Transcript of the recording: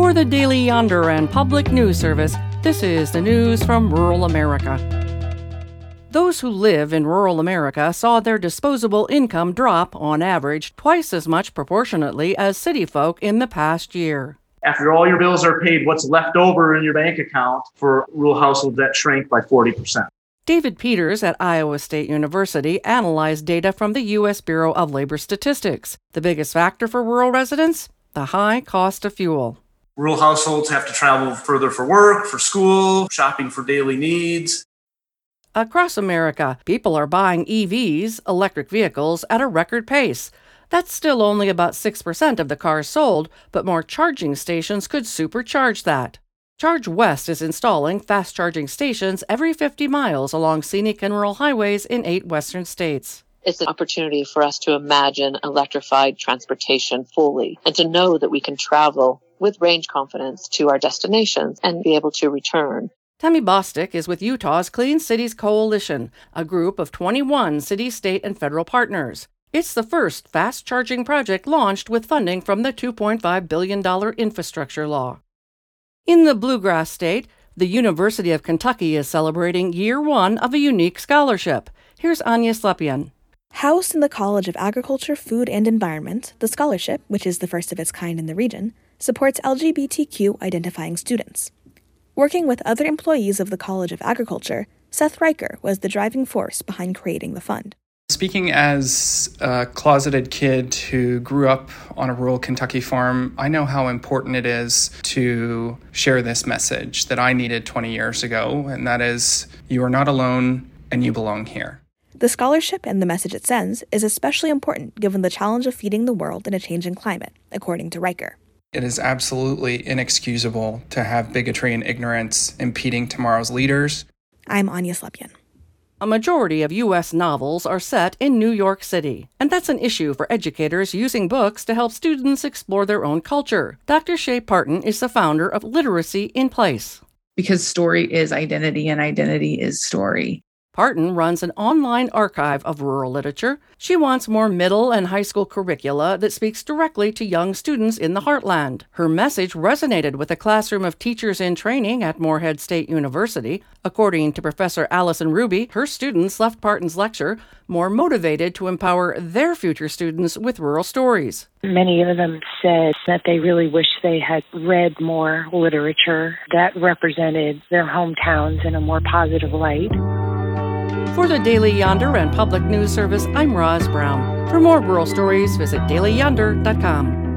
For the Daily Yonder and Public News Service, this is the news from rural America. Those who live in rural America saw their disposable income drop, on average, twice as much proportionately as city folk in the past year. After all your bills are paid, what's left over in your bank account for rural households that shrank by 40%. David Peters at Iowa State University analyzed data from the U.S. Bureau of Labor Statistics. The biggest factor for rural residents? The high cost of fuel. Rural households have to travel further for work, for school, shopping for daily needs. Across America, people are buying EVs, electric vehicles, at a record pace. That's still only about 6% of the cars sold, but more charging stations could supercharge that. Charge West is installing fast charging stations every 50 miles along scenic and rural highways in eight western states. It's an opportunity for us to imagine electrified transportation fully and to know that we can travel with range confidence to our destinations and be able to return. Tammy Bostic is with Utah's Clean Cities Coalition, a group of 21 city, state, and federal partners. It's the first fast charging project launched with funding from the $2.5 billion infrastructure law. In the Bluegrass State, the University of Kentucky is celebrating year one of a unique scholarship. Here's Anya Slepian. Housed in the College of Agriculture, Food, and Environment, the scholarship, which is the first of its kind in the region, supports LGBTQ identifying students. Working with other employees of the College of Agriculture, Seth Riker was the driving force behind creating the fund. Speaking as a closeted kid who grew up on a rural Kentucky farm, I know how important it is to share this message that I needed 20 years ago, and that is you are not alone and you belong here. The scholarship and the message it sends is especially important given the challenge of feeding the world in a changing climate, according to Riker. It is absolutely inexcusable to have bigotry and ignorance impeding tomorrow's leaders. I'm Anya Slepian. A majority of U.S. novels are set in New York City, and that's an issue for educators using books to help students explore their own culture. Dr. Chea Parton is the founder of Literacy in Place. Because story is identity and identity is story. Parton runs an online archive of rural literature. She wants more middle and high school curricula that speaks directly to young students in the heartland. Her message resonated with a classroom of teachers in training at Morehead State University. According to Professor Allison Ruby, her students left Parton's lecture more motivated to empower their future students with rural stories. Many of them said that they really wish they had read more literature that represented their hometowns in a more positive light. For the Daily Yonder and Public News Service, I'm Roz Brown. For more rural stories, visit dailyyonder.com.